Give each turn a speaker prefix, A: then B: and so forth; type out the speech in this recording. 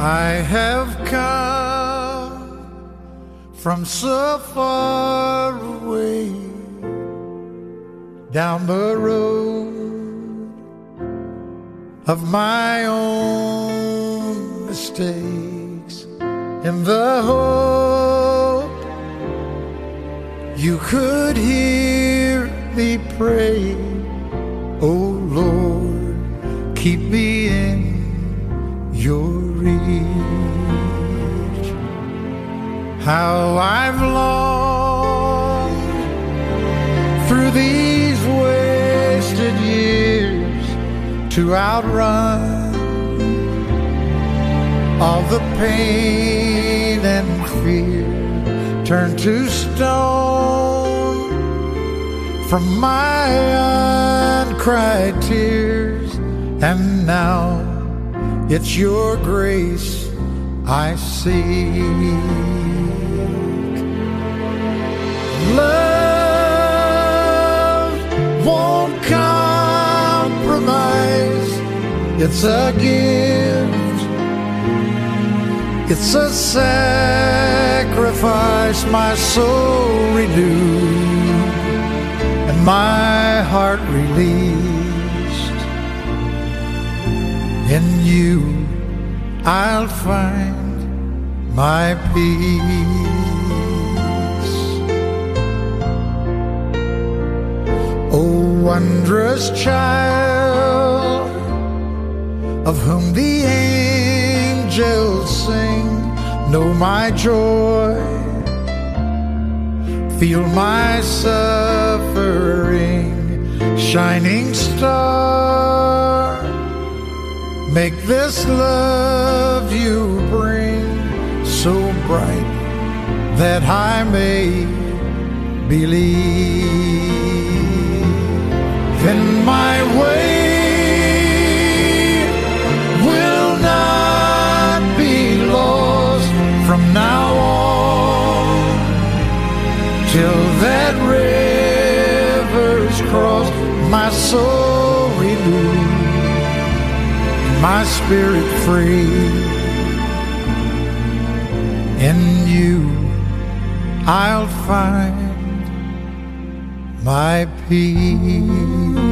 A: I have come from so far away down the road of my own mistakes in the hope you could hear me pray. Oh Lord, keep me How I've longed through these wasted years to outrun all the pain and fear turn to stone from my uncried tears and now it's your grace I seek. Love won't compromise. It's a gift. It's a sacrifice my soul renewed and my heart released. In you I'll find my peace. Wondrous child, of whom the angels sing, know my joy, feel my suffering, shining star. Make this love you bring so bright that I may believe till that river's crossed my soul renewed my spirit free. In you I'll find my peace.